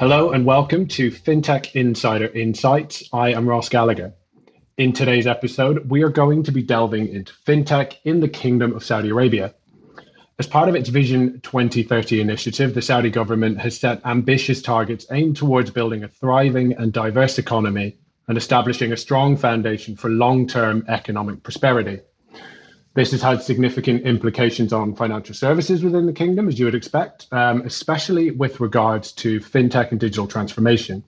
Hello and welcome to FinTech Insider Insights. I am Ross Gallagher. In today's episode, we are going to be delving into FinTech in the Kingdom of Saudi Arabia. As part of its Vision 2030 initiative, the Saudi government has set ambitious targets aimed towards building a thriving and diverse economy and establishing a strong foundation for long term economic prosperity. This has had significant implications on financial services within the kingdom, as you would expect, um, especially with regards to fintech and digital transformation.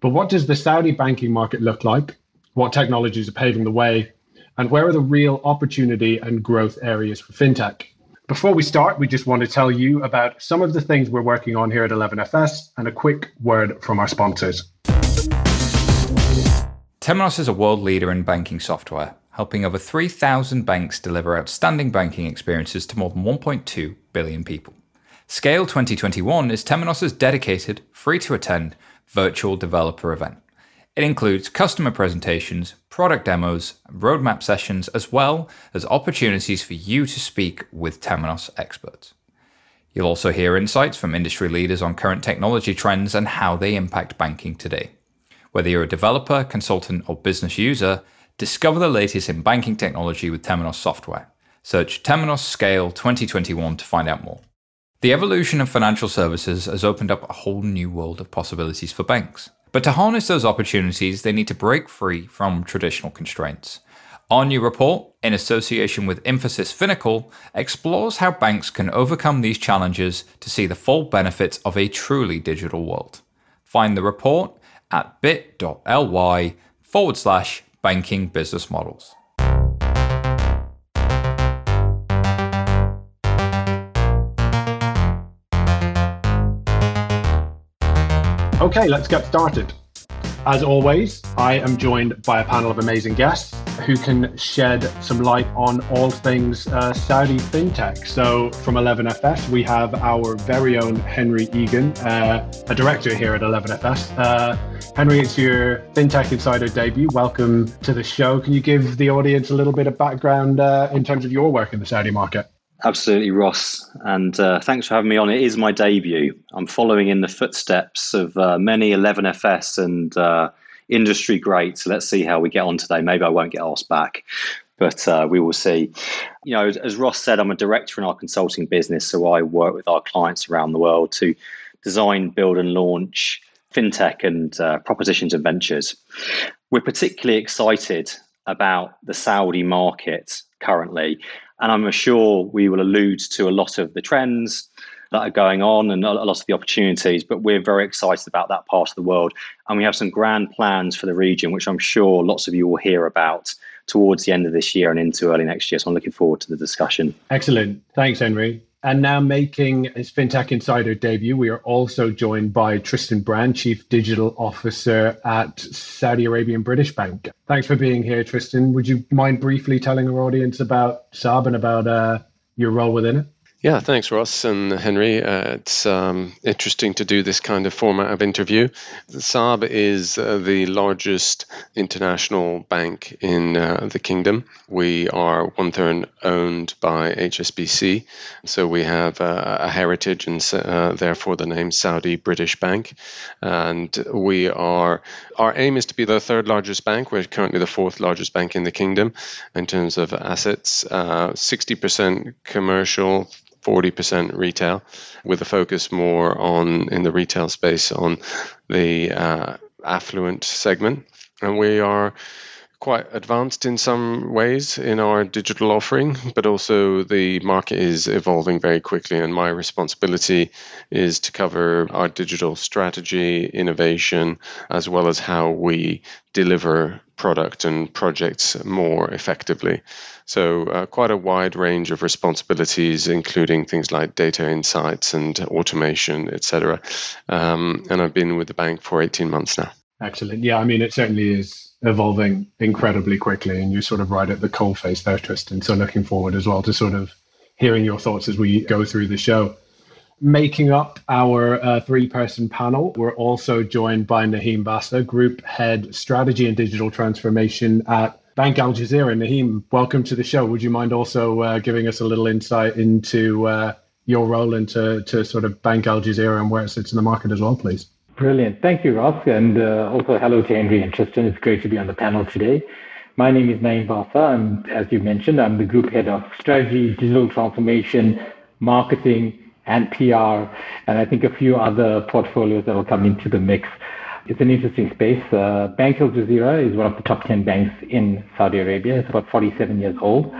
But what does the Saudi banking market look like? What technologies are paving the way? And where are the real opportunity and growth areas for fintech? Before we start, we just want to tell you about some of the things we're working on here at 11FS and a quick word from our sponsors. Temenos is a world leader in banking software helping over 3,000 banks deliver outstanding banking experiences to more than 1.2 billion people. Scale 2021 is Temenos' dedicated, free to attend virtual developer event. It includes customer presentations, product demos, roadmap sessions, as well as opportunities for you to speak with Temenos experts. You'll also hear insights from industry leaders on current technology trends and how they impact banking today. Whether you're a developer, consultant, or business user, Discover the latest in banking technology with Temenos software. Search Temenos Scale 2021 to find out more. The evolution of financial services has opened up a whole new world of possibilities for banks. But to harness those opportunities, they need to break free from traditional constraints. Our new report, in association with Infosys Finacle, explores how banks can overcome these challenges to see the full benefits of a truly digital world. Find the report at bit.ly forward slash banking business models. Okay, let's get started. As always, I am joined by a panel of amazing guests who can shed some light on all things uh, Saudi fintech. So, from 11FS, we have our very own Henry Egan, uh, a director here at 11FS. Uh, Henry, it's your FinTech Insider debut. Welcome to the show. Can you give the audience a little bit of background uh, in terms of your work in the Saudi market? Absolutely, Ross. And uh, thanks for having me on. It is my debut. I'm following in the footsteps of uh, many 11FS and uh, industry greats. So let's see how we get on today. Maybe I won't get asked back, but uh, we will see. You know, as Ross said, I'm a director in our consulting business. So I work with our clients around the world to design, build, and launch fintech and uh, propositions and ventures. We're particularly excited about the Saudi market currently, and I'm sure we will allude to a lot of the trends that are going on and a lot of the opportunities, but we're very excited about that part of the world. And we have some grand plans for the region, which I'm sure lots of you will hear about towards the end of this year and into early next year. So I'm looking forward to the discussion. Excellent. Thanks, Henry. And now making his FinTech Insider debut, we are also joined by Tristan Brand, Chief Digital Officer at Saudi Arabian British Bank. Thanks for being here, Tristan. Would you mind briefly telling our audience about SABB and about uh, your role within it? Yeah, thanks, Ross and Henry. Uh, it's um, interesting to do this kind of format of interview. SABB is uh, the largest international bank in uh, the kingdom. We are one third owned by HSBC, so we have a heritage and uh, therefore the name Saudi British Bank. And we are our aim is to be the third largest bank. We're currently the fourth largest bank in the kingdom in terms of assets. Uh, sixty percent commercial 40% retail, with a focus more on in the retail space on the uh, affluent segment. And we are quite advanced in some ways in our digital offering, but also the market is evolving very quickly. And my responsibility is to cover our digital strategy, innovation, as well as how we deliver product and projects more effectively. So, uh, quite a wide range of responsibilities, including things like data insights and automation, etc. Um, and I've been with the bank for 18 months now. Excellent. Yeah, I mean, it certainly is evolving incredibly quickly, and you're sort of right at the coal face there, Tristan. So, looking forward as well to sort of hearing your thoughts as we go through the show. Making up our uh, three person panel, we're also joined by Naheem Bassa, Group Head Strategy and Digital Transformation at Bank AlJazira. Naheem, welcome to the show. Would you mind also uh, giving us a little insight into uh, your role into to sort of Bank AlJazira and where it sits in the market as well, please. Brilliant. Thank you, Ross. And uh, also hello to Henry and Tristan. It's great to be on the panel today. My name is Naeem Bharsa. I'm, as you mentioned, I'm the group head of strategy, digital transformation, marketing, and PR, and I think a few other portfolios that will come into the mix. It's an interesting space. Uh, Bank AlJazira is one of the top 10 banks in Saudi Arabia. It's about 47 years old.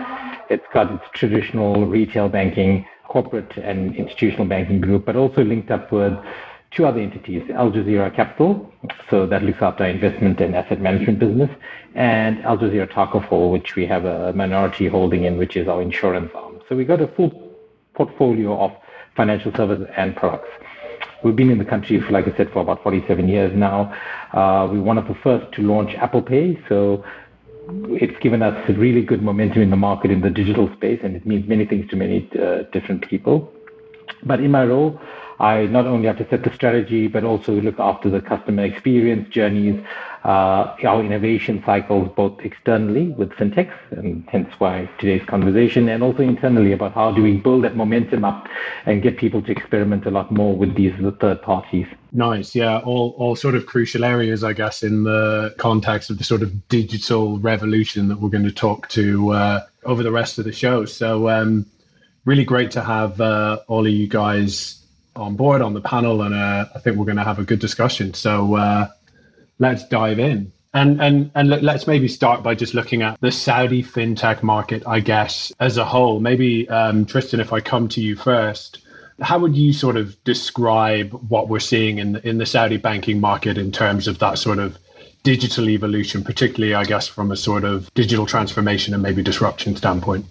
It's got its traditional retail banking, corporate and institutional banking group, but also linked up with two other entities, AlJazira Capital, so that looks after investment and asset management business, and AlJazira Takaful, which we have a minority holding in, which is our insurance arm. So we got a full portfolio of financial services and products. We've been in the country, for, like I said, for about 47 years now. Uh, we're one of the first to launch Apple Pay, so it's given us really good momentum in the market in the digital space, and it means many things to many uh, different people. But in my role, I not only have to set the strategy, but also look after the customer experience journeys, uh, our innovation cycles, both externally with fintechs, and hence why today's conversation, and also internally about how do we build that momentum up and get people to experiment a lot more with these third parties. Nice, yeah, all all sort of crucial areas, I guess, in the context of the sort of digital revolution that we're going to talk to uh, over the rest of the show. So, um, really great to have uh, all of you guys on board on the panel, and uh, I think we're going to have a good discussion. So uh, let's dive in. And and and let's maybe start by just looking at the Saudi fintech market, I guess, as a whole. Maybe um, Tristan, if I come to you first, how would you sort of describe what we're seeing in in the Saudi banking market in terms of that sort of digital evolution, particularly, I guess, from a sort of digital transformation and maybe disruption standpoint?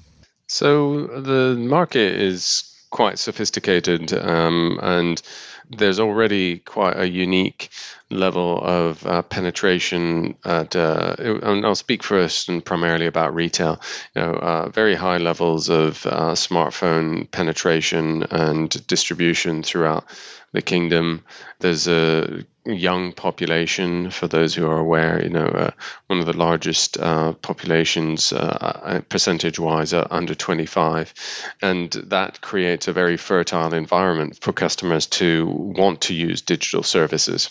So the market is quite sophisticated, um, and there's already quite a unique level of uh, penetration at uh, and I'll speak first and primarily about retail. You know uh, very high levels of uh, smartphone penetration and distribution throughout the kingdom. There's a young population for those who are aware you know uh, one of the largest uh, populations percentage wise are under 25 and that creates a very fertile environment for customers to want to use digital services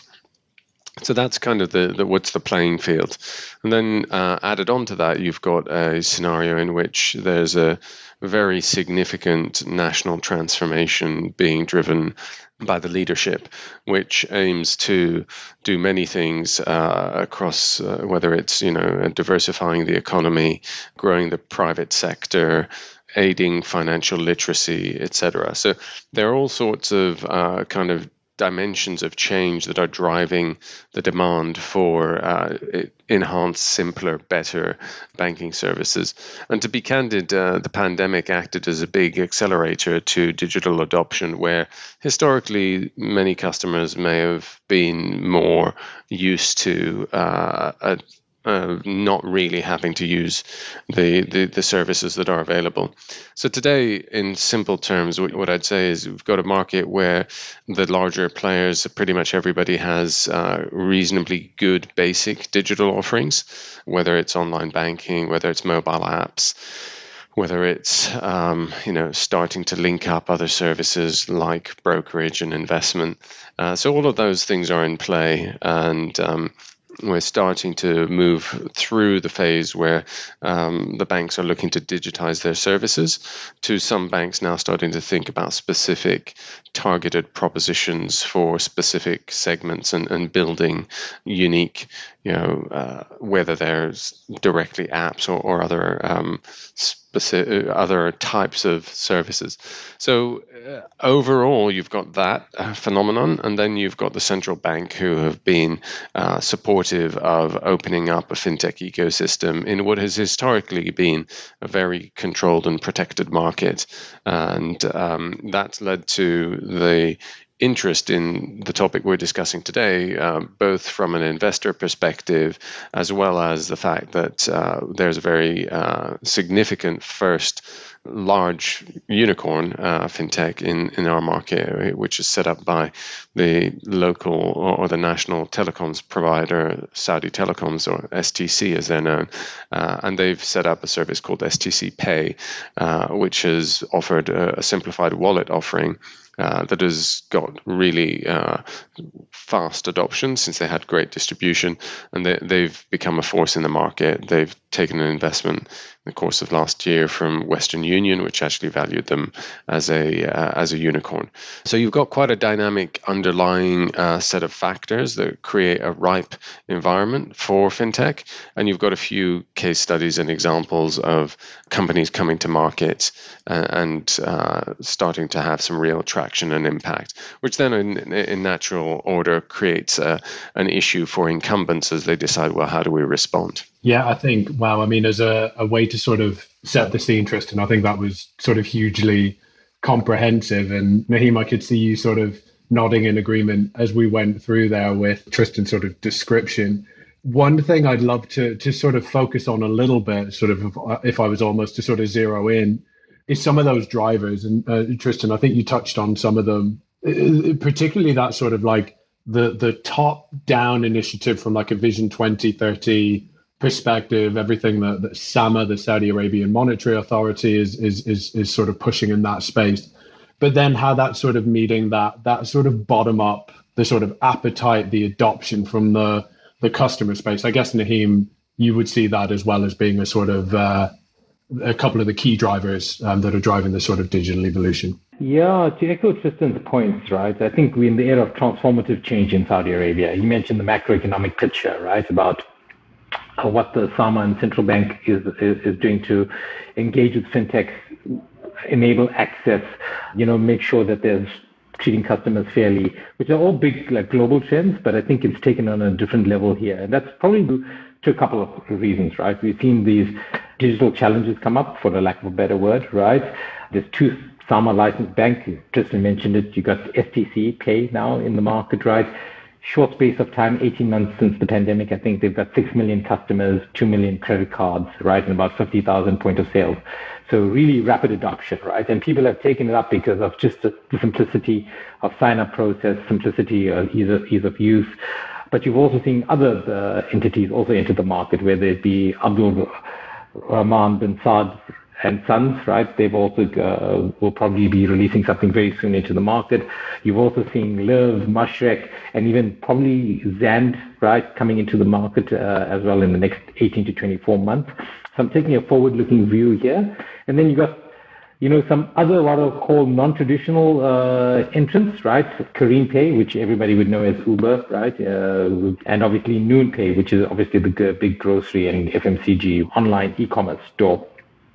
so that's kind of the, the what's the playing field. And then uh, added on to that, you've got a scenario in which there's a very significant national transformation being driven by the leadership, which aims to do many things uh, across uh, whether it's you know diversifying the economy, growing the private sector, aiding financial literacy, etc. So there are all sorts of uh, kind of dimensions of change that are driving the demand for uh, enhanced, simpler, better banking services. And to be candid, uh, the pandemic acted as a big accelerator to digital adoption, where historically many customers may have been more used to uh, a uh, not really having to use the, the, the services that are available. So today, in simple terms, what, I'd say is we've got a market where the larger players, pretty much everybody has uh, reasonably good basic digital offerings, whether it's online banking, whether it's mobile apps whether it's um, you know starting to link up other services like brokerage and investment. Uh, so all of those things are in play, and um, we're starting to move through the phase where um, the banks are looking to digitize their services to some banks now starting to think about specific targeted propositions for specific segments and, and building unique you know uh, whether there's directly apps or, or other um, specific other types of services. So uh, overall, you've got that uh, phenomenon, and then you've got the central bank who have been uh, supportive of opening up a fintech ecosystem in what has historically been a very controlled and protected market, and um, that's led to the interest in the topic we're discussing today, uh, both from an investor perspective as well as the fact that uh, there's a very uh, significant first large unicorn uh, fintech in, in our market, which is set up by the local or, the national telecoms provider, Saudi Telecoms or STC as they're known. Uh, and they've set up a service called STC Pay, uh, which has offered a, a simplified wallet offering uh, that has got really uh, fast adoption since they had great distribution and they, have become a force in the market. They've taken an investment in the course of last year from Western Union, which actually valued them as a uh, as a unicorn. So you've got quite a dynamic underlying uh, set of factors that create a ripe environment for fintech, and you've got a few case studies and examples of companies coming to market uh, and uh, starting to have some real traction and impact, which then in, in natural order creates uh, an issue for incumbents as they decide, well, how do we respond? Yeah, I think, wow, I mean, as a, a way to sort of set the scene, Tristan, I think that was sort of hugely comprehensive. And Naheem, I could see you sort of nodding in agreement as we went through there with Tristan's sort of description. One thing I'd love to to sort of focus on a little bit, sort of if I was almost to sort of zero in, is some of those drivers. And uh, Tristan, I think you touched on some of them, uh, particularly that sort of like the the top down initiative from like a Vision 2030 perspective, everything that, that SAMA, the Saudi Arabian Monetary Authority, is, is is is sort of pushing in that space. But then how that sort of meeting that that sort of bottom up, the sort of appetite, the adoption from the the customer space. I guess Naheem, you would see that as well as being a sort of uh, a couple of the key drivers um, that are driving the sort of digital evolution. Yeah, to echo Tristan's points, right? I think we're in the era of transformative change in Saudi Arabia. You mentioned the macroeconomic picture, right? About what the SAMA and central bank is, is, is doing to engage with fintech, enable access, you know, make sure that there's treating customers fairly, which are all big like global trends, but I think it's taken on a different level here. And that's probably due to a couple of reasons, right? We've seen these digital challenges come up, for the lack of a better word, right? There's two SAMA licensed banks. Tristan mentioned it. You got STC Pay now in the market, right? Short space of time, 18 months since the pandemic, I think they've got 6 million customers, 2 million credit cards, right, and about 50,000 point of sales. So really rapid adoption, right? And people have taken it up because of just the, simplicity of sign-up process, simplicity, uh, ease, of, ease of use. But you've also seen other uh, entities also enter the market, whether it be Abdul Rahman bin Saad and Sons, right? They've also uh, will probably be releasing something very soon into the market. You've also seen Liv, Mashreq, and even probably Zand, right, coming into the market uh, as well in the next 18 to 24 months. So I'm taking a forward-looking view here, and then you got, you know, some other what I'll call non-traditional uh, entrants, right? Careem Pay, which everybody would know as Uber, right, uh, and obviously Noon Pay, which is obviously the big grocery and FMCG online e-commerce store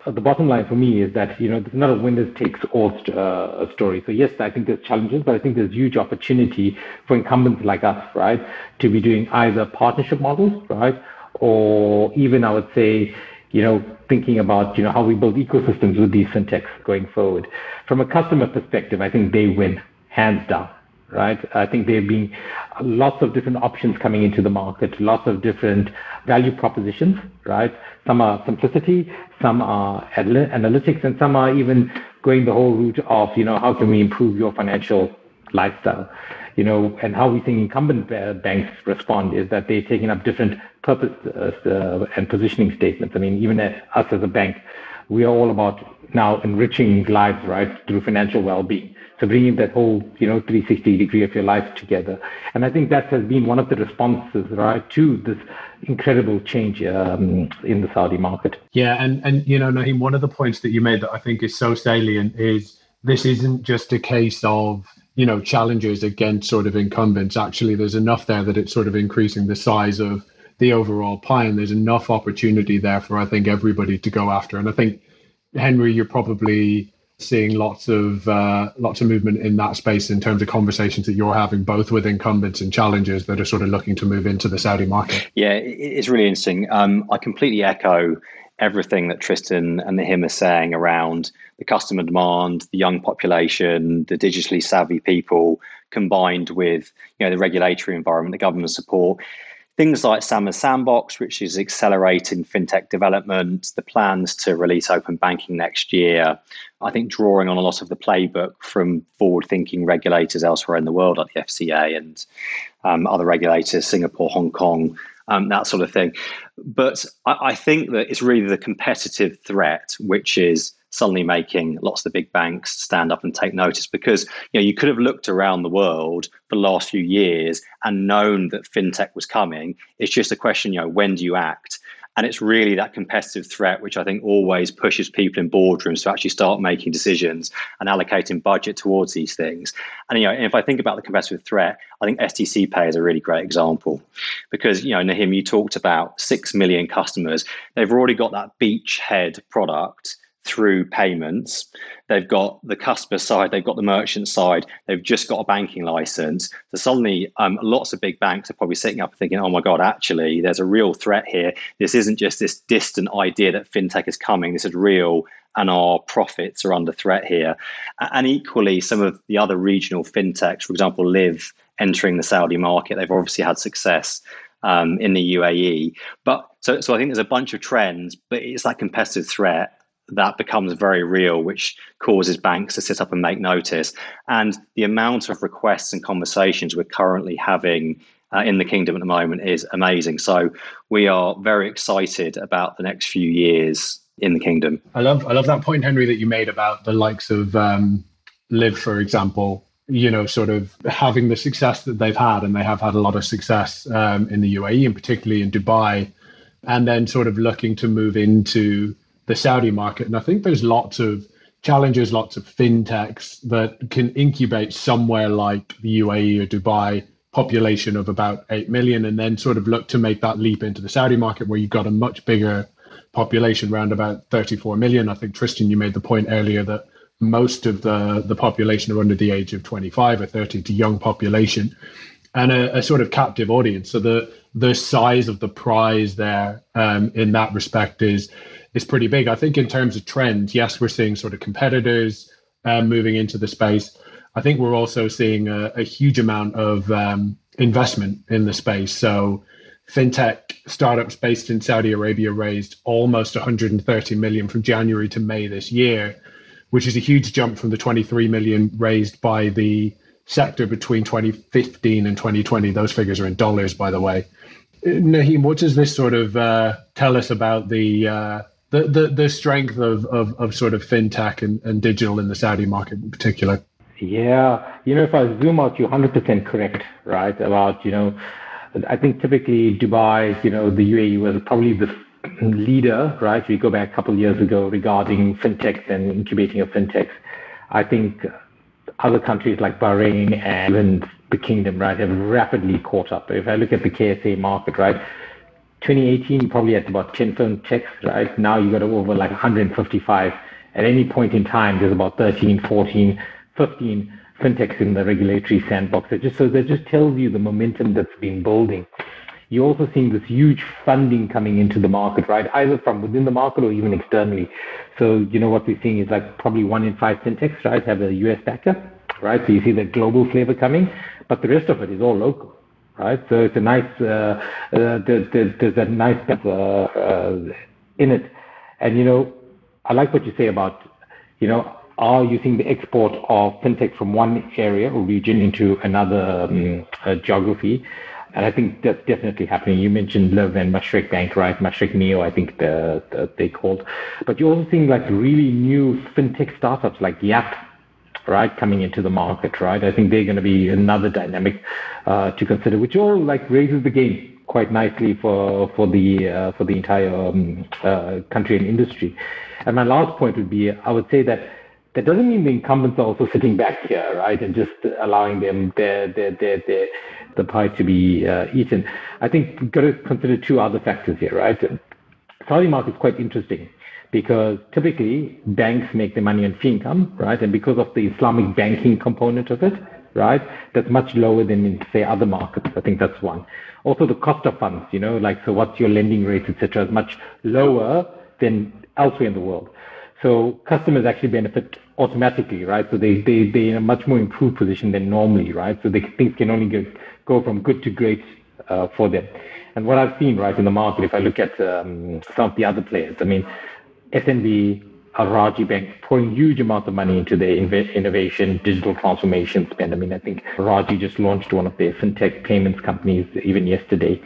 the bottom line for me is that you know it's not a winner takes all uh, story. So yes, I think there's challenges, but I think there's huge opportunity for incumbents like us, right, to be doing either partnership models, right, or even I would say, you know, thinking about you know how we build ecosystems with these fintechs going forward. From a customer perspective, I think they win hands down right? I think there have been lots of different options coming into the market, lots of different value propositions, right? Some are simplicity, some are analytics, and some are even going the whole route of, you know, how can we improve your financial lifestyle? You know, and how we think incumbent banks respond is that they're taking up different purpose uh, and positioning statements. I mean, even us as a bank, we are all about now enriching lives, right, through financial well-being. So bringing that whole, you know, 360 degree of your life together. And I think that has been one of the responses, right, to this incredible change um, in the Saudi market. Yeah, and and you know, Naheem, one of the points that you made that I think is so salient is this isn't just a case of you know challenges against sort of incumbents. Actually, there's enough there that it's sort of increasing the size of the overall pie, and there's enough opportunity there for I think everybody to go after. And I think Henry, you're probably seeing lots of uh, lots of movement in that space in terms of conversations that you're having, both with incumbents and challengers that are sort of looking to move into the Saudi market. Yeah, it's really interesting. Um, I completely echo everything that Tristan and him are saying around the customer demand, the young population, the digitally savvy people, combined with you know the regulatory environment, the government support things like SAMA Sandbox, which is accelerating fintech development, the plans to release open banking next year. I think drawing on a lot of the playbook from forward thinking regulators elsewhere in the world, like the FCA and um, other regulators, Singapore, Hong Kong, um, that sort of thing. But I, I think that it's really the competitive threat, which is suddenly making lots of the big banks stand up and take notice because you know you could have looked around the world for the last few years and known that fintech was coming. It's just a question you know when do you act? And it's really that competitive threat which i think always pushes people in boardrooms to actually start making decisions and allocating budget towards these things. And you know if i think about the competitive threat i think stc pay is a really great example because you know nahim you talked about 6 million customers. They've already got that beachhead product through payments. They've got the customer side, they've got the merchant side, they've just got a banking license. So suddenly, um, lots of big banks are probably sitting up thinking, oh my God, actually, there's a real threat here. This isn't just this distant idea that fintech is coming, this is real. And our profits are under threat here. And equally, some of the other regional fintechs, for example, Liv entering the Saudi market, they've obviously had success um, in the UAE. But so, so I think there's a bunch of trends, but it's that competitive threat that becomes very real, which causes banks to sit up and make notice. And the amount of requests and conversations we're currently having uh, in the kingdom at the moment is amazing. So we are very excited about the next few years in the kingdom. I love I love that point, Henry, that you made about the likes of um, Liv, for example. You know, sort of having the success that they've had, and they have had a lot of success um, in the UAE, and particularly in Dubai, and then sort of looking to move into the Saudi market. And I think there's lots of challenges, lots of fintechs that can incubate somewhere like the UAE or Dubai population of about 8 million and then sort of look to make that leap into the Saudi market where you've got a much bigger population around about 34 million. I think Tristan, you made the point earlier that most of the, the population are under the age of 25 or 30 to young population and a, a sort of captive audience. So the the size of the prize there um, in that respect is is pretty big. I think in terms of trends, yes, we're seeing sort of competitors uh, moving into the space. I think we're also seeing a, a huge amount of um, investment in the space. So fintech startups based in Saudi Arabia raised almost 130 million from January to May this year, which is a huge jump from the 23 million raised by the sector between 2015 and 2020. Those figures are in dollars, by the way. Nahim, what does this sort of uh, tell us about the uh, the, the, the strength of, of, of sort of fintech and, and digital in the Saudi market in particular? Yeah, you know, if I zoom out, you're 100% correct, right? About, you know, I think typically Dubai, you know, the UAE was probably the leader, right? If you go back a couple of years ago regarding fintechs and incubating of fintechs. I think other countries like Bahrain and even the kingdom, right, have rapidly caught up. If I look at the KSA market, right, 2018 you probably had about 10 fintechs, right? Now you got over like 155. At any point in time, there's about 13, 14, 15 fintechs in the regulatory sandbox. It just so that just tells you the momentum that's been building. You're also seeing this huge funding coming into the market, right? Either from within the market or even externally. So you know what we're seeing is like probably one in five fintechs, right, have a US backer, right? So you see the global flavor coming, but the rest of it is all local right? So it's a nice, uh, uh, there's, there's, a nice uh, uh, in it. And, you know, I like what you say about, you know, are you seeing the export of fintech from one area or region into another um, uh, geography? And I think that's definitely happening. You mentioned Liv and Mashreq Bank, right? Mashreq Neo, I think the, the, they called. But you're also seeing like really new fintech startups like Yap, right, coming into the market, right? I think they're going to be another dynamic uh, to consider, which all like raises the game quite nicely for for the uh, for the entire um, uh, country and industry. And my last point would be, I would say that that doesn't mean the incumbents are also sitting back here, right, and just allowing them their their their, their the pie to be uh, eaten. I think we've got to consider two other factors here, right? Saudi market is quite interesting because typically banks make their money on fee income, right? And because of the Islamic banking component of it, right, that's much lower than in say other markets. I think that's one. Also, the cost of funds, you know, like so, what's your lending rate, etc., is much lower than elsewhere in the world. So customers actually benefit automatically, right? So they they they in a much more improved position than normally, right? So they, things can only go go from good to great uh, for them. And what I've seen right in the market, if I look at um, some of the other players, I mean, SNB, Al Rajhi Bank pouring huge amounts of money into their innovation, digital transformation spend. I mean, I think Rajhi just launched one of their fintech payments companies even yesterday.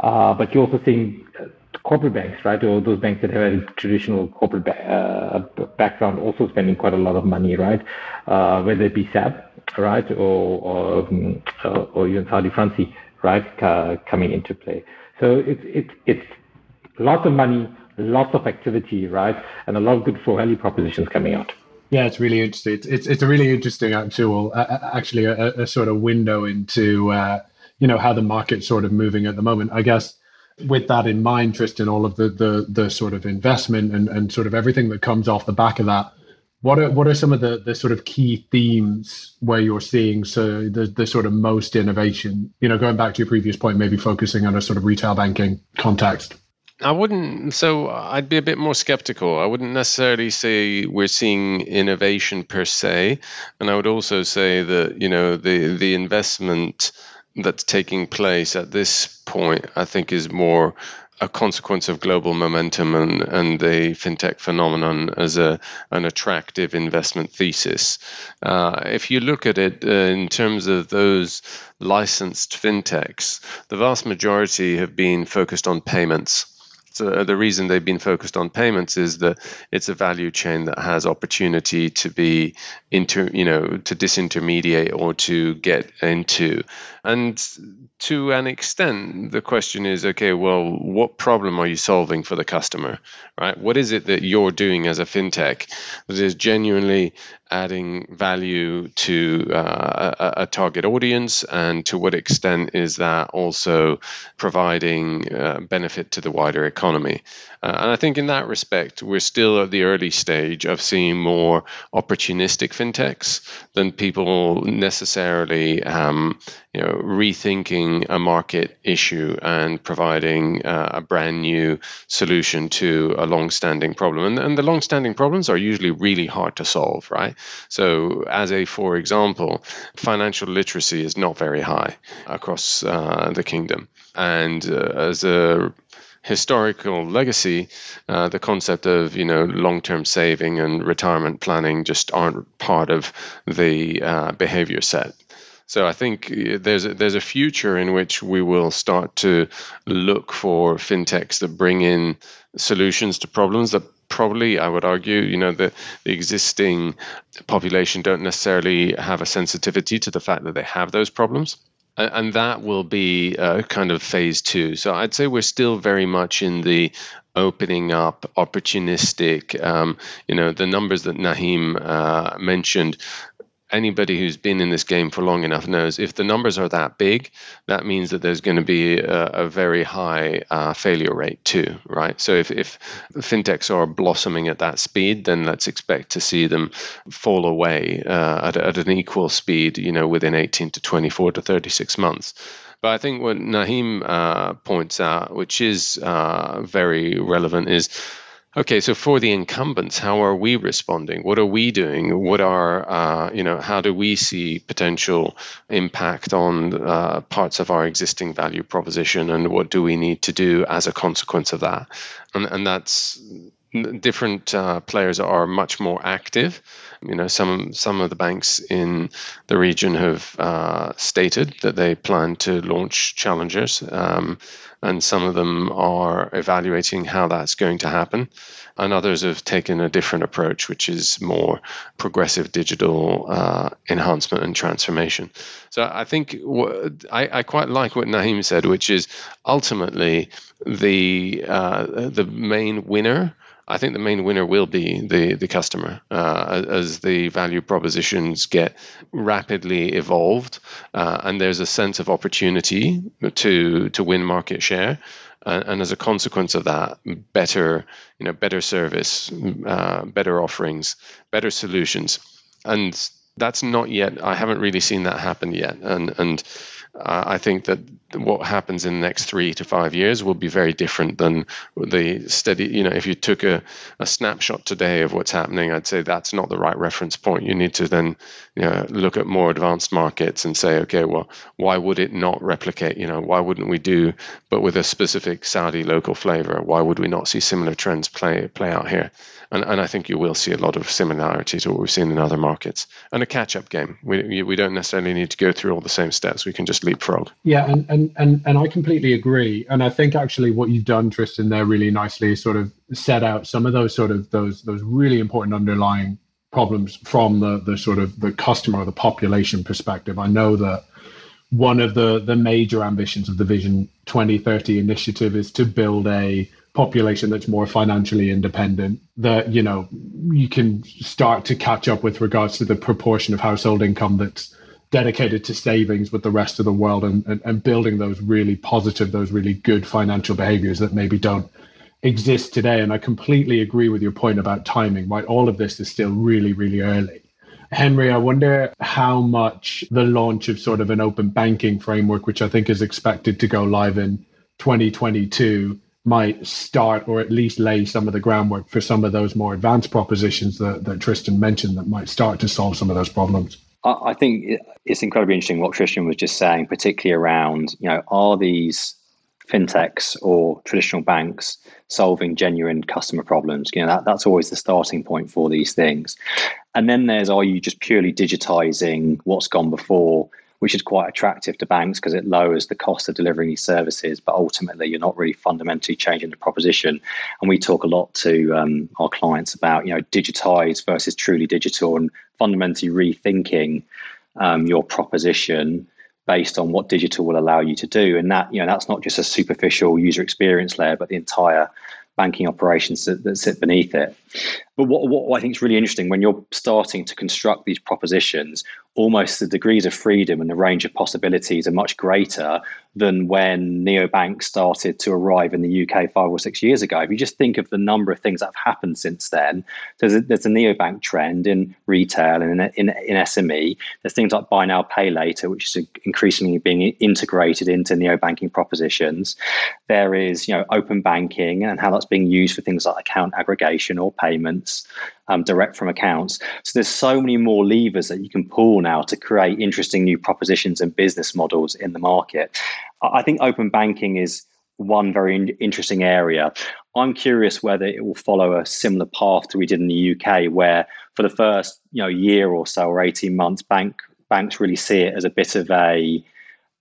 Uh, but you're also seeing uh, corporate banks, right, or those banks that have a traditional corporate ba- uh, background also spending quite a lot of money, right, uh, whether it be SABB, right, or or, um, or even Saudi Fransi, right, coming into play. So it's it's it's lots of money, lots of activity, right, and a lot of good for value propositions coming out. Yeah, it's really interesting. It's it's, it's a really interesting actual, uh, actually, a, a, sort of window into uh, you know how the market's sort of moving at the moment. I guess with that in mind, Tristan, all of the the the sort of investment and, and sort of everything that comes off the back of that, what are what are some of the, the sort of key themes where you're seeing so the, the sort of most innovation? You know, going back to your previous point, maybe focusing on a sort of retail banking context. I wouldn't. So I'd be a bit more skeptical. I wouldn't necessarily say we're seeing innovation per se, and I would also say that you know the the investment that's taking place at this point, I think, is more a consequence of global momentum and, and the fintech phenomenon as a, an attractive investment thesis. Uh, if you look at it uh, in terms of those licensed fintechs, the vast majority have been focused on payments. So uh, the reason they've been focused on payments is that it's a value chain that has opportunity to be inter, you know, to disintermediate or to get into. And to an extent, the question is, okay, well, what problem are you solving for the customer, right? What is it that you're doing as a fintech that is genuinely adding value to uh, a, a, target audience, and to what extent is that also providing uh, benefit to the wider economy? Uh, and I think in that respect, we're still at the early stage of seeing more opportunistic fintechs than people necessarily, um, you know, rethinking a market issue and providing uh, a brand new solution to a long-standing problem. And, and the long-standing problems are usually really hard to solve, right? So, as a for example, financial literacy is not very high across uh, the kingdom, and uh, as a historical legacy, uh, the concept of you know long-term saving and retirement planning just aren't part of the uh, behavior set. So I think uh, there's a, there's a future in which we will start to look for fintechs that bring in solutions to problems that probably I would argue you know the, the existing population don't necessarily have a sensitivity to the fact that they have those problems and that will be uh, kind of phase two. So I'd say we're still very much in the opening up, opportunistic. Um, you know, the numbers that Naheem uh, mentioned anybody who's been in this game for long enough knows if the numbers are that big, that means that there's going to be a, a very high uh, failure rate too, right? So if, if fintechs are blossoming at that speed, then let's expect to see them fall away uh, at, at an equal speed, you know, within 18 to 24 to 36 months. But I think what Naheem uh, points out, which is uh, very relevant, is Okay, so for the incumbents, how are we responding? What are we doing? What are, uh, you know, how do we see potential impact on uh, parts of our existing value proposition, and what do we need to do as a consequence of that? And, and that's different uh, players are much more active. You know, some some of the banks in the region have uh, stated that they plan to launch challengers. Um, and some of them are evaluating how that's going to happen. And others have taken a different approach, which is more progressive digital uh, enhancement and transformation. So I think what, I, I, quite like what Naheem said, which is ultimately the uh, the main winner I think the main winner will be the the customer uh, as the value propositions get rapidly evolved, uh, and there's a sense of opportunity to to win market share, uh, and as a consequence of that, better you know better service, uh, better offerings, better solutions, and that's not yet. I haven't really seen that happen yet, and and uh, I think that what happens in the next three to five years will be very different than the steady. You know, if you took a, a snapshot today of what's happening, I'd say that's not the right reference point. You need to then you know, look at more advanced markets and say, okay, well, why would it not replicate? You know, why wouldn't we do, but with a specific Saudi local flavor? Why would we not see similar trends play play out here? And, and I think you will see a lot of similarity to what we've seen in other markets and a catch up game. We, we don't necessarily need to go through all the same steps. We can just leapfrog. Yeah, and, and, and, and I completely agree. And I think actually what you've done, Tristan, there really nicely sort of set out some of those sort of those those really important underlying problems from the, the sort of the customer or the population perspective. I know that one of the, the major ambitions of the Vision 2030 initiative is to build a population that's more financially independent that you know you can start to catch up with regards to the proportion of household income that's dedicated to savings with the rest of the world and, and, and building those really positive those really good financial behaviors that maybe don't exist today. And i completely agree with your point about timing right? All of this is still really really early. Henry i wonder how much the launch of sort of an open banking framework which i think is expected to go live in 2022 might start or at least lay some of the groundwork for some of those more advanced propositions that, that Tristan mentioned that might start to solve some of those problems. I think it's incredibly interesting what Tristan was just saying, particularly around, you know, are these fintechs or traditional banks solving genuine customer problems? You know, that, that's always the starting point for these things. And then there's, are you just purely digitizing what's gone before which is quite attractive to banks because it lowers the cost of delivering these services. But ultimately, you're not really fundamentally changing the proposition. And we talk a lot to um, our clients about you know digitized versus truly digital and fundamentally rethinking um, your proposition based on what digital will allow you to do. And that you know that's not just a superficial user experience layer, but the entire banking operations that, that sit beneath it. But what, what I think is really interesting when you're starting to construct these propositions, almost the degrees of freedom and the range of possibilities are much greater than when neobanks started to arrive in the UK five or six years ago. If you just think of the number of things that have happened since then, there's a, there's a neobank trend in retail and in, in, in SME. There's things like buy now, pay later, which is increasingly being integrated into neobanking propositions. There is, you know, open banking and how that's being used for things like account aggregation or payments um, direct from accounts. So there's so many more levers that you can pull now to create interesting new propositions and business models in the market. I think open banking is one very in- interesting area. I'm curious whether it will follow a similar path to we did in the UK, where for the first you know year or so or 18 months, bank banks really see it as a bit of a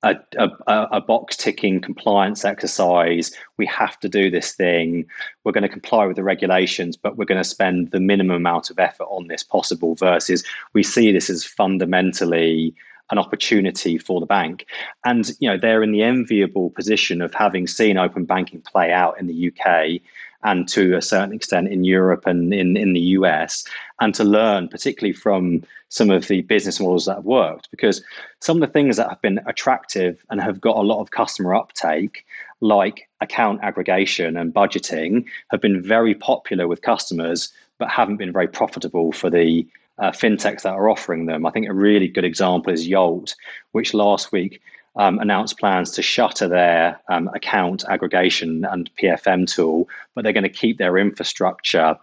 a, a, a, box ticking compliance exercise. We have to do this thing. We're going to comply with the regulations, but we're going to spend the minimum amount of effort on this possible versus we see this as fundamentally an opportunity for the bank. And you know, they're in the enviable position of having seen open banking play out in the UK and to a certain extent in Europe and in, in the US, and to learn, particularly from some of the business models that have worked. Because some of the things that have been attractive and have got a lot of customer uptake, like account aggregation and budgeting, have been very popular with customers, but haven't been very profitable for the uh, fintechs that are offering them. I think a really good example is Yolt, which last week um, announced plans to shutter their um, account aggregation and PFM tool, but they're going to keep their infrastructure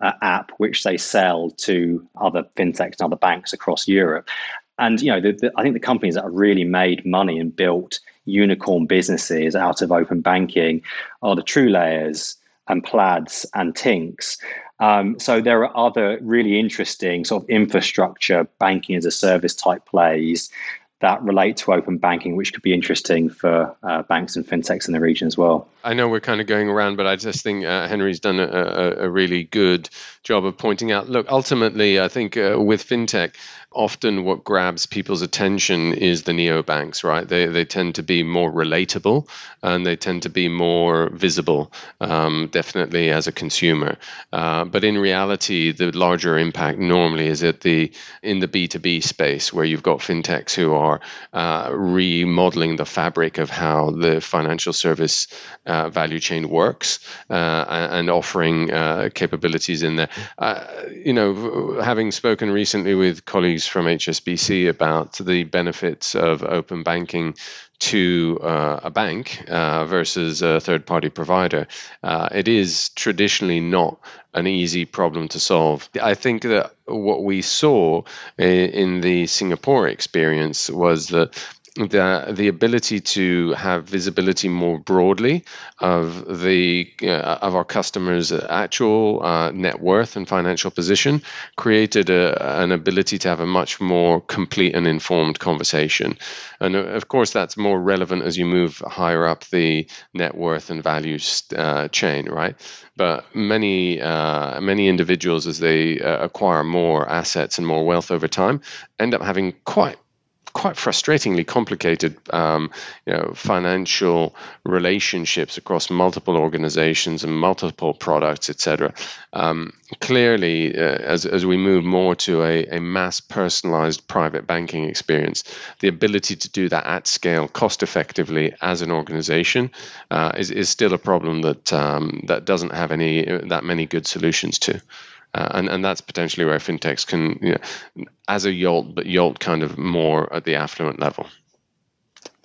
uh, app, which they sell to other fintechs and other banks across Europe. And you know, the, the, I think the companies that have really made money and built unicorn businesses out of open banking are the True Layers and Plaids and Tinks. Um, so there are other really interesting sort of infrastructure banking as a service type plays that relate to open banking, which could be interesting for uh, banks and fintechs in the region as well. I know we're kind of going around, but I just think uh, Henry's done a, a, really good job of pointing out. Look, ultimately, I think uh, with fintech, often what grabs people's attention is the neobanks, right? They, they tend to be more relatable and they tend to be more visible, um, definitely as a consumer. Uh, but in reality, the larger impact normally is at the in the B2B space where you've got fintechs who are uh, remodeling the fabric of how the financial service uh, value chain works uh, and offering uh, capabilities in there. Uh, you know, having spoken recently with colleagues colleagues from HSBC about the benefits of open banking to uh, a bank uh, versus a third party provider, uh, it is traditionally not an easy problem to solve. I think that what we saw in the Singapore experience was that the the ability to have visibility more broadly of the uh, of our customers' actual uh, net worth and financial position created a, an ability to have a much more complete and informed conversation. And uh, of course, that's more relevant as you move higher up the net worth and values uh, chain, right? But many uh, many individuals, as they uh, acquire more assets and more wealth over time, end up having quite quite frustratingly complicated, um, you know, financial relationships across multiple organizations and multiple products, etc. Um, clearly, uh, as, as we move more to a, a mass personalized private banking experience, the ability to do that at scale, cost effectively as an organization, uh, is, is still a problem that um, that doesn't have any that many good solutions to. Uh, and, and that's potentially where fintechs can, you know, as a Yolt, but Yolt kind of more at the affluent level.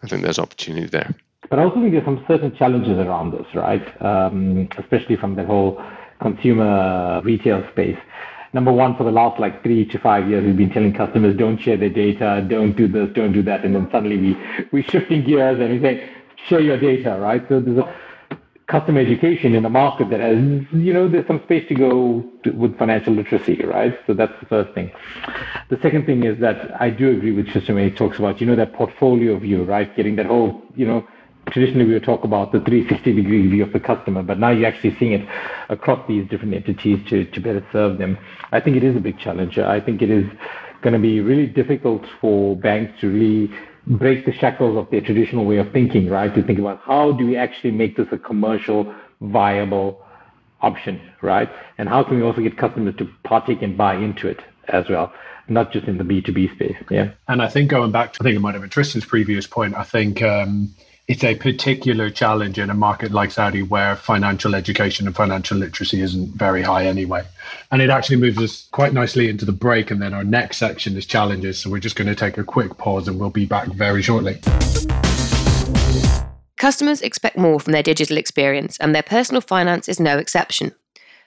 I think there's opportunity there. But I also think there's some certain challenges around this, right? Um, especially from the whole consumer retail space. Number one, for the last like three to five years, we've been telling customers don't share their data, don't do this, don't do that, and then suddenly we we shifting gears and we say share your data, right? So there's a customer education in a market that has, you know, there's some space to go to, with financial literacy, right? So that's the first thing. The second thing is that I do agree with when he talks about, you know, that portfolio view, right? Getting that whole, you know, traditionally we would talk about the 360 degree view of the customer, but now you're actually seeing it across these different entities to, to better serve them. I think it is a big challenge. I think it is going to be really difficult for banks to really break the shackles of their traditional way of thinking, right? To think about how do we actually make this a commercial viable option, right? And how can we also get customers to partake and buy into it as well, not just in the B2B space. Yeah. And I think going back to, I think it might have been Tristan's previous point, I think um, it's a particular challenge in a market like Saudi where financial education and financial literacy isn't very high anyway. And it actually moves us quite nicely into the break. And then our next section is challenges. So we're just going to take a quick pause and we'll be back very shortly. Customers expect more from their digital experience, and their personal finance is no exception.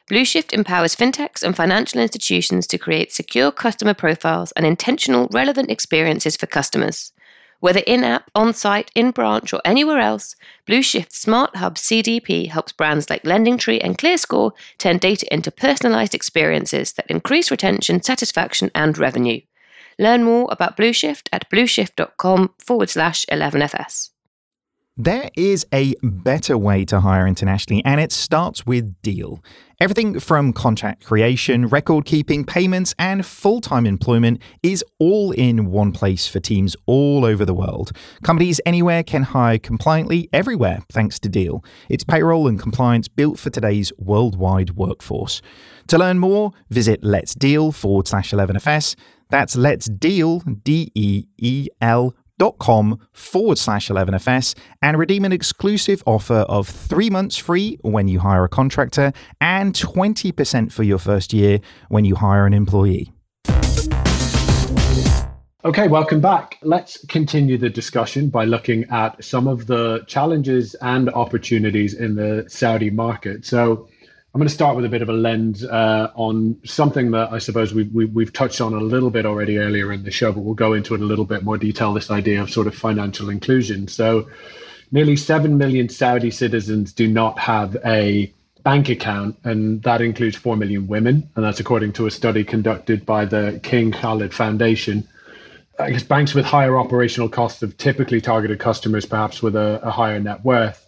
Blueshift empowers fintechs and financial institutions to create secure customer profiles and intentional, relevant experiences for customers. Whether in app, on site, in branch, or anywhere else, BlueShift Smart Hub CDP helps brands like LendingTree and ClearScore turn data into personalized experiences that increase retention, satisfaction, and revenue. Learn more about Blueshift at blueshift.com forward slash 11FS. There is a better way to hire internationally, and it starts with Deel. Everything from contract creation, record keeping, payments, and full time employment is all in one place for teams all over the world. Companies anywhere can hire compliantly everywhere thanks to Deel. It's payroll and compliance built for today's worldwide workforce. To learn more, visit Let's Deel forward slash 11FS. That's Let's Deel, D E E L dot com forward slash 11fs and redeem an exclusive offer of three months free when you hire a contractor and 20% for your first year when you hire an employee. Okay, welcome back. Let's continue the discussion by looking at some of the challenges and opportunities in the Saudi market. So, I'm going to start with a bit of a lens uh, on something that I suppose we've, we've, touched on a little bit already earlier in the show, but we'll go into it a little bit more detail this idea of sort of financial inclusion. So, nearly 7 million Saudi citizens do not have a bank account, and that includes 4 million women. And that's according to a study conducted by the King Khalid Foundation. I guess banks with higher operational costs have typically targeted customers, perhaps with a, a higher net worth.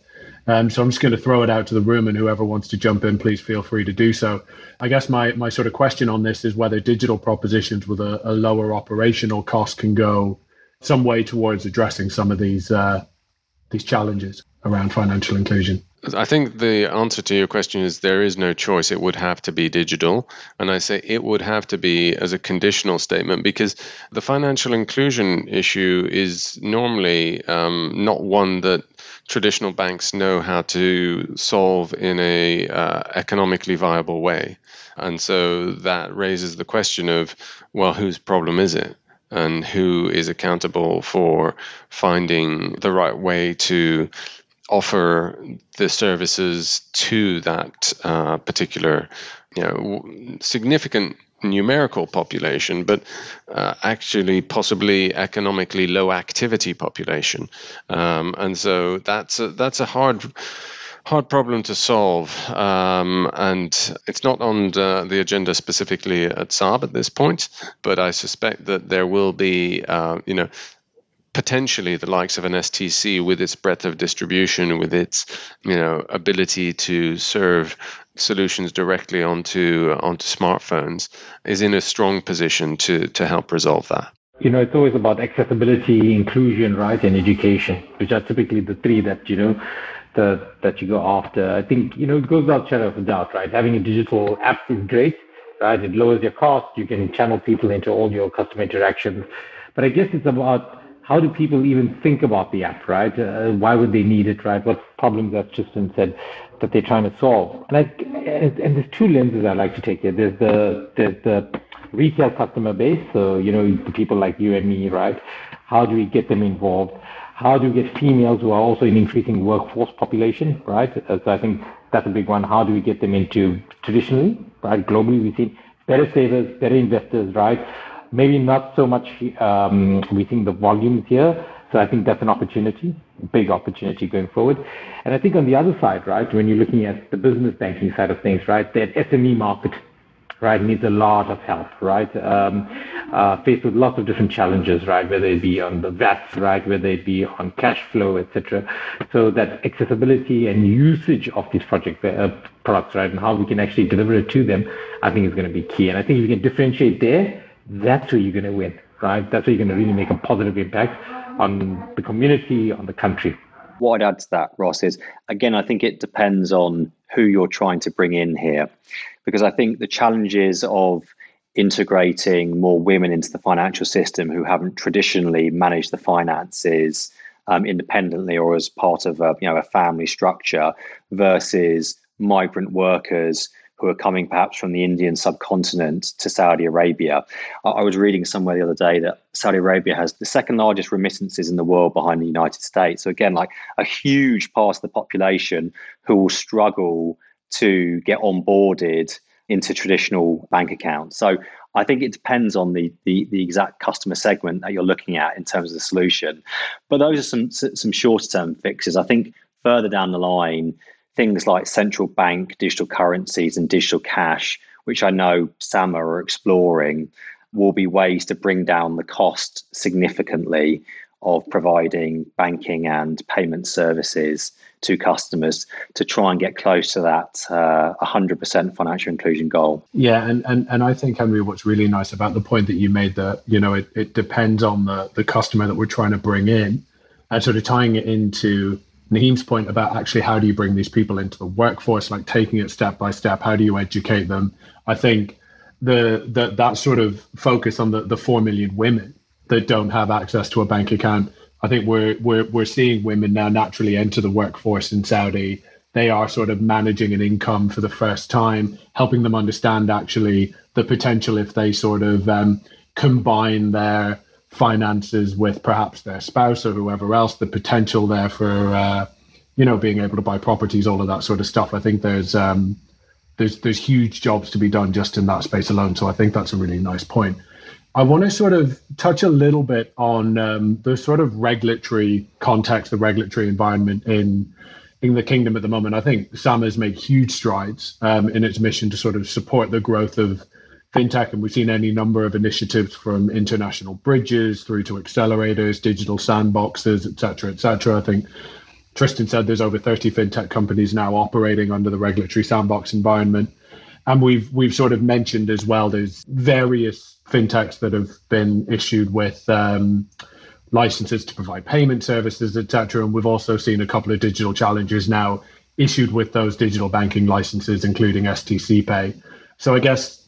Um, so I'm just going to throw it out to the room, and whoever wants to jump in, please feel free to do so. I guess my my sort of question on this is whether digital propositions with a, a lower operational cost can go some way towards addressing some of these uh, these challenges around financial inclusion. I think the answer to your question is there is no choice. It would have to be digital. And I say it would have to be as a conditional statement because the financial inclusion issue is normally um, not one that traditional banks know how to solve in a uh, economically viable way. And so that raises the question of, well, whose problem is it? And who is accountable for finding the right way to offer the services to that uh, particular, you know, significant numerical population, but uh, actually possibly economically low activity population, um, and so that's a, that's a hard hard problem to solve, um, and it's not on the, the, agenda specifically at SABB at this point. But I suspect that there will be, uh, you know, potentially the likes of an STC with its breadth of distribution, with its you know ability to serve solutions directly onto onto smartphones, is in a strong position to to help resolve that. You know, it's always about accessibility, inclusion, right, and education, which are typically the three that you know that that you go after. I think you know it goes without shadow of a doubt, right? Having a digital app is great, right? It lowers your cost. You can channel people into all your customer interactions, but I guess it's about how do people even think about the app, right? Uh, why would they need it, right? What problems, as Tristan said, that they're trying to solve? And, I, and, and there's two lenses I like to take here. There's the there's the retail customer base, so you know the people like you and me, right? How do we get them involved? How do we get females who are also an increasing workforce population, right? So I think that's a big one. How do we get them into traditionally, right? Globally, we've seen better savers, better investors, right? Maybe not so much um, we think the volumes here. So I think that's an opportunity, big opportunity going forward. And I think on the other side, right, when you're looking at the business banking side of things, right, that SME market, right, needs a lot of help, right, um, uh, faced with lots of different challenges, right, whether it be on the VATs, right, whether it be on cash flow, etc. So that accessibility and usage of these project uh, products, right, and how we can actually deliver it to them, I think is going to be key. And I think if you can differentiate there, that's where you're going to win, right? That's where you're going to really make a positive impact on the community, on the country. What I'd add to that, Ross, is again, I think it depends on who you're trying to bring in here. Because I think the challenges of integrating more women into the financial system who haven't traditionally managed the finances um, independently or as part of a, you know, a family structure versus migrant workers who are coming perhaps from the Indian subcontinent to Saudi Arabia. I, was reading somewhere the other day that Saudi Arabia has the second largest remittances in the world behind the United States. So, again, like a huge part of the population who will struggle to get onboarded into traditional bank accounts. So, I think it depends on the, the, the exact customer segment that you're looking at in terms of the solution. But those are some some shorter term fixes. I think further down the line, things like central bank digital currencies and digital cash, which I know SAMA are exploring, will be ways to bring down the cost significantly of providing banking and payment services to customers to try and get close to that uh, 100% financial inclusion goal. Yeah, and, and and I think Henry, what's really nice about the point that you made that you know it, it depends on the the customer that we're trying to bring in, and sort of tying it into Naheem's point about actually how do you bring these people into the workforce, like taking it step by step, how do you educate them? I think the, the that sort of focus on the, the four million women that don't have access to a bank account. I think we're we're we're seeing women now naturally enter the workforce in Saudi. They are sort of managing an income for the first time, helping them understand actually the potential if they sort of um, combine their finances with perhaps their spouse or whoever else, the potential there for uh, you know being able to buy properties, all of that sort of stuff. I think there's um, there's there's huge jobs to be done just in that space alone. So I think that's a really nice point. I want to sort of touch a little bit on um, the sort of regulatory context, the regulatory environment in in the kingdom at the moment. I think SAMA has made huge strides um, in its mission to sort of support the growth of fintech, and we've seen any number of initiatives from international bridges through to accelerators, digital sandboxes, et cetera, et cetera. I think Tristan said there's over 30 fintech companies now operating under the regulatory sandbox environment. And we've we've sort of mentioned as well there's various fintechs that have been issued with um, licenses to provide payment services, etc. And we've also seen a couple of digital challenges now issued with those digital banking licenses, including STC Pay. So I guess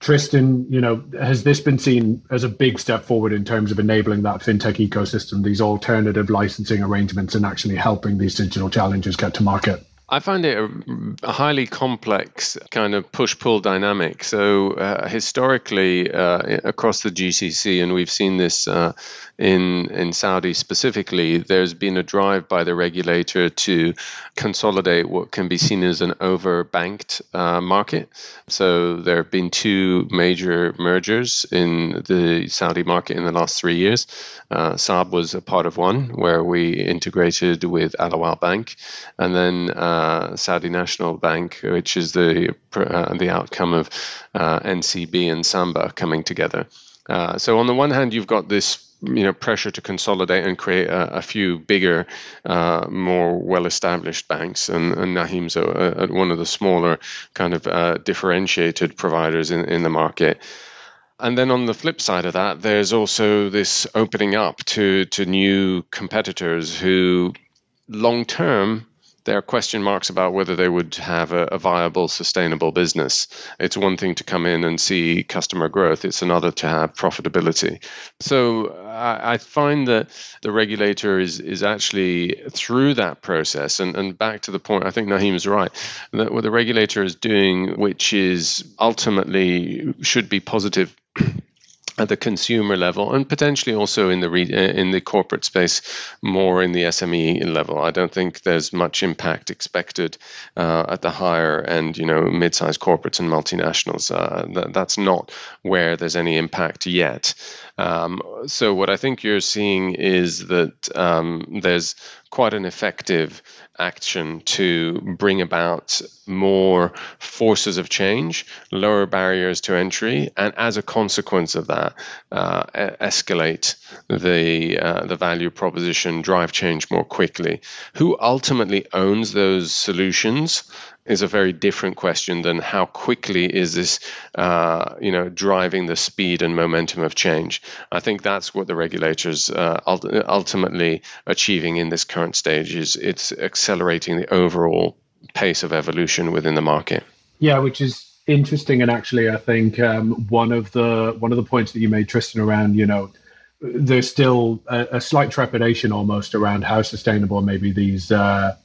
Tristan, you know, has this been seen as a big step forward in terms of enabling that fintech ecosystem, these alternative licensing arrangements, and actually helping these digital challenges get to market? I find it a, highly complex kind of push pull dynamic. So, uh, historically, uh, across the GCC, and we've seen this uh, in, in Saudi specifically, there's been a drive by the regulator to consolidate what can be seen as an overbanked uh, market. So, there have been two major mergers in the Saudi market in the last three years. Uh, SABB was a part of one where we integrated with Al Awwal Bank, and then uh, Saudi National Bank, which is the uh, the outcome of uh, NCB and Samba coming together. Uh, so on the one hand, you've got this you know pressure to consolidate and create a, a few bigger, uh, more well-established banks, and, and Naheem's a, a, one of the smaller kind of differentiated providers in, in the market. And then on the flip side of that, there's also this opening up to to new competitors who long term there are question marks about whether they would have a, a, viable, sustainable business. It's one thing to come in and see customer growth, it's another to have profitability. So I, I find that the regulator is, is actually through that process, and, and back to the point, I think Naheem's right, that what the regulator is doing, which is ultimately should be positive at the consumer level and potentially also in the re- uh, in the corporate space more in the SME level. I don't think there's much impact expected uh, at the higher end you know mid-sized corporates and multinationals. Uh, th- that's not where there's any impact yet um, so what I think you're seeing is that um, there's quite an effective action to bring about more forces of change, lower barriers to entry, and as a consequence of that, uh, escalate the uh, the value proposition, drive change more quickly. Who ultimately owns those solutions? Is a very different question than how quickly is this, uh, you know, driving the speed and momentum of change. I think that's what the regulators uh, ultimately achieving in this current stage is it's accelerating the overall pace of evolution within the market. Yeah, which is interesting, and actually, I think um, one of the one of the points that you made, Tristan, around you know there's still a, a, slight trepidation almost around how sustainable maybe these uh,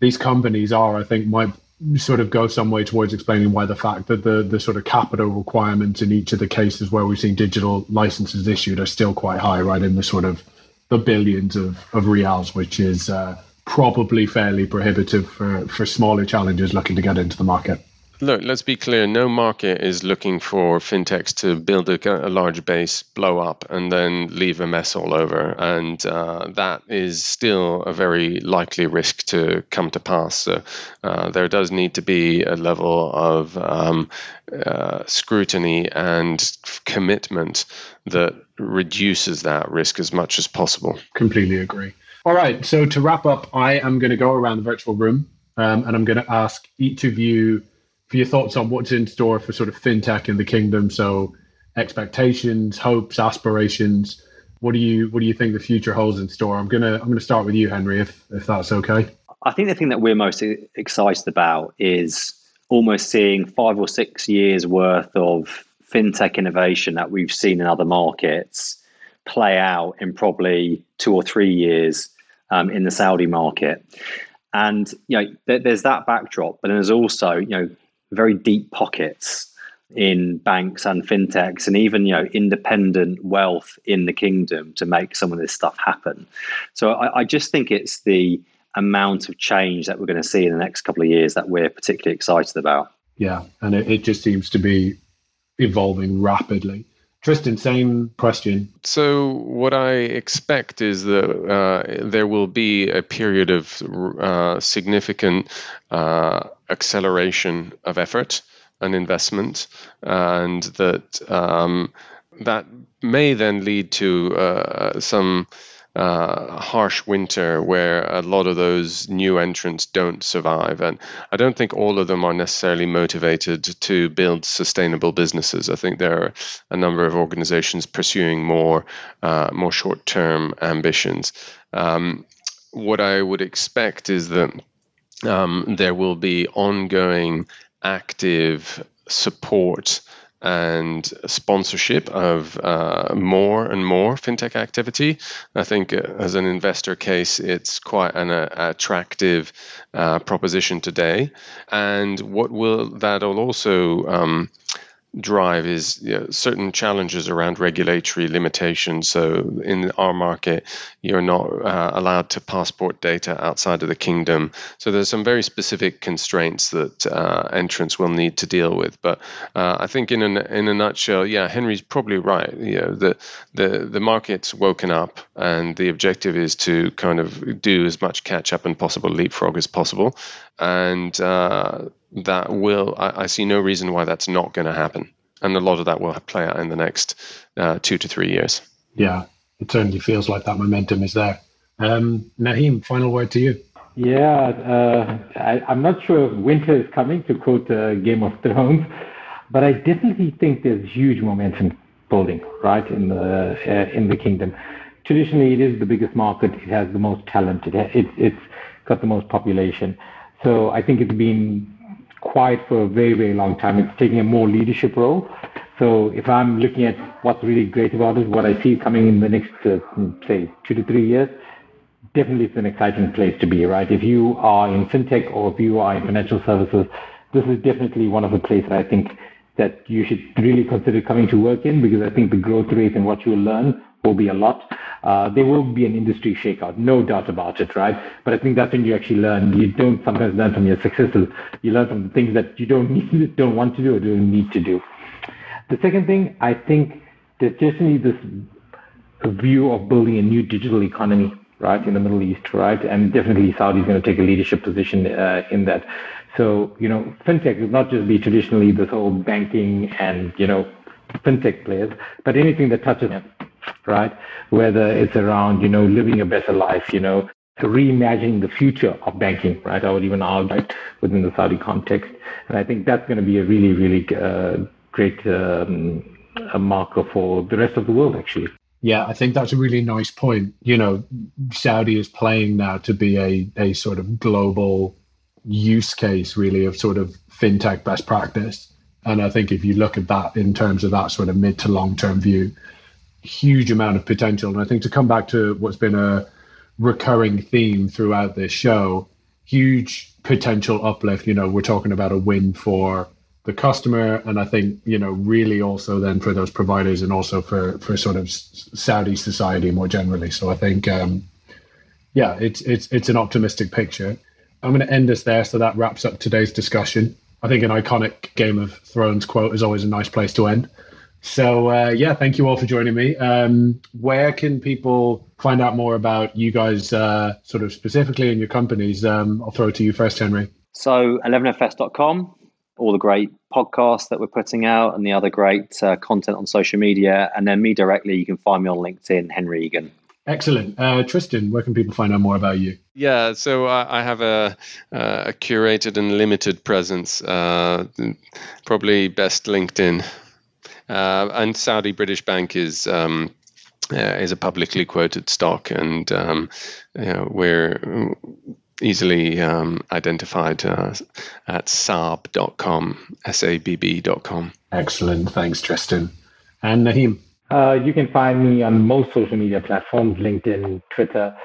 these companies are. I think might sort of go some way towards explaining why the fact that the the sort of capital requirements in each of the cases where we've seen digital licenses issued are still quite high, right in the sort of the billions of, of riyals, which is uh, probably fairly prohibitive for, for smaller challengers looking to get into the market. Look, let's be clear. No market is looking for fintechs to build a, a large base, blow up, and then leave a mess all over. And uh, that is still a very likely risk to come to pass. So uh, there does need to be a level of um, uh, scrutiny and commitment that reduces that risk as much as possible. Completely agree. All right. So to wrap up, I am going to go around the virtual room um, and I'm going to ask each of you for your thoughts on what's in store for sort of fintech in the kingdom. So expectations, hopes, aspirations. What do you what do you think the future holds in store? I'm gonna I'm gonna start with you, Henry, if if that's okay. I think the thing that we're most excited about is almost seeing five or six years worth of fintech innovation that we've seen in other markets play out in probably two or three years um, in the Saudi market. And you know, there's that backdrop, but there's also you know very deep pockets in banks and fintechs and even you know independent wealth in the kingdom to make some of this stuff happen. So I, I, just think it's the amount of change that we're going to see in the next couple of years that we're particularly excited about. Yeah and it, it just seems to be evolving rapidly. Tristan, same question. So, what I expect is that uh, there will be a period of uh, significant uh, acceleration of effort and investment, and that um, that may then lead to uh, some uh, harsh winter where a lot of those new entrants don't survive. And I don't think all of them are necessarily motivated to build sustainable businesses. I think there are a number of organizations pursuing more, uh, more short term ambitions. Um, what I would expect is that um, there will be ongoing active support and sponsorship of uh, more and more fintech activity. I think uh, as an investor case, it's quite an uh, attractive uh, proposition today. And what will that'll also um, drive is you know, certain challenges around regulatory limitations. So in our market, you're not uh, allowed to passport data outside of the kingdom. So there's some very specific constraints that uh, entrants will need to deal with. But uh, I think in a, in a nutshell, yeah, Henry's probably right. You know, the, the, the market's woken up and the objective is to kind of do as much catch up and possible leapfrog as possible. And uh, that will, I, I, see no reason why that's not going to happen. And a lot of that will play out in the next uh, two to three years. Yeah, it certainly feels like that momentum is there. Um, Naheem, final word to you. Yeah, uh, I, am not sure if winter is coming, to quote uh, Game of Thrones, but I definitely think there's huge momentum building, right, in the, uh, in the kingdom. Traditionally, it is the biggest market. It has the most talent. It, it, it's got the most population. So I think it's been quiet for a very, very long time. It's taking a more leadership role. So if I'm looking at what's really great about it, what I see coming in the next, uh, say, two to three years, definitely it's an exciting place to be, right? If you are in fintech or if you are in financial services, this is definitely one of the places I think that you should really consider coming to work in because I think the growth rate and what you'll learn will be a lot. Uh, there will be an industry shakeout, no doubt about it, right? But I think that's when you actually learn. You don't sometimes learn from your successes. You learn from the things that you don't need, don't want to do, or don't need to do. The second thing, I think there's definitely this view of building a new digital economy, right, in the Middle East, right? And definitely Saudi is going to take a leadership position uh, in that. So, you know, fintech will not just be traditionally this whole banking and, you know, fintech players, but anything that touches right? Whether it's around, you know, living a better life, you know, reimagining the future of banking, right? I would even argue within the Saudi context. And I think that's going to be a really, really uh, great um, marker for the rest of the world, actually. Yeah, I think that's a really nice point. You know, Saudi is playing now to be a, a sort of global use case, really, of sort of fintech best practice. And I think if you look at that in terms of that sort of mid to long term view, huge amount of potential. And I think to come back to what's been a recurring theme throughout this show, huge potential uplift. You know, we're talking about a win for the customer, and I think you know really also then for those providers and also for for sort of Saudi society more generally. So I think. Um, yeah, it's it's it's an optimistic picture. I'm going to end us there, so that wraps up today's discussion. I think an iconic Game of Thrones quote is always a nice place to end. So uh, yeah, thank you all for joining me. Um, where can people find out more about you guys, uh, sort of specifically in your companies? Um, I'll throw it to you first, Henry. So 11fs.com, all the great podcasts that we're putting out, and the other great uh, content on social media, and then me directly. You can find me on LinkedIn, Henry Egan. Excellent, uh, Tristan. Where can people find out more about you? Yeah, so I have a, a curated and limited presence. Uh, probably best LinkedIn. Uh, and Saudi British Bank is um, uh, is a publicly quoted stock, and um, you know, we're easily um, identified uh, at sabb.com, S-A-B-B.com. Excellent. Thanks, Tristan. And Naheem? Uh, you can find me on most social media platforms, LinkedIn, Twitter,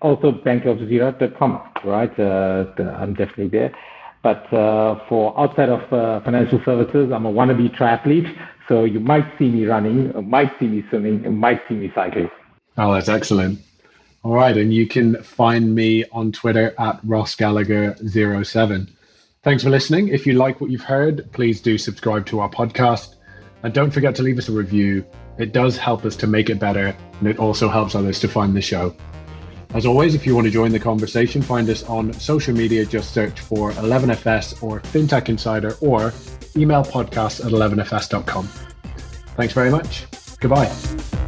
also bankaljazira.com, right? Uh, I'm definitely there. But uh, for outside of uh, financial services, I'm a wannabe triathlete. So you might see me running, might see me swimming, might see me cycling. Oh, that's excellent. All right. And you can find me on Twitter at Ross Gallagher07. Thanks for listening. If you like what you've heard, please do subscribe to our podcast. And don't forget to leave us a review. It does help us to make it better, and it also helps others to find the show. As always, if you want to join the conversation, find us on social media. Just search for 11FS or FinTech Insider or email podcast at 11fs.com. Thanks very much. Goodbye.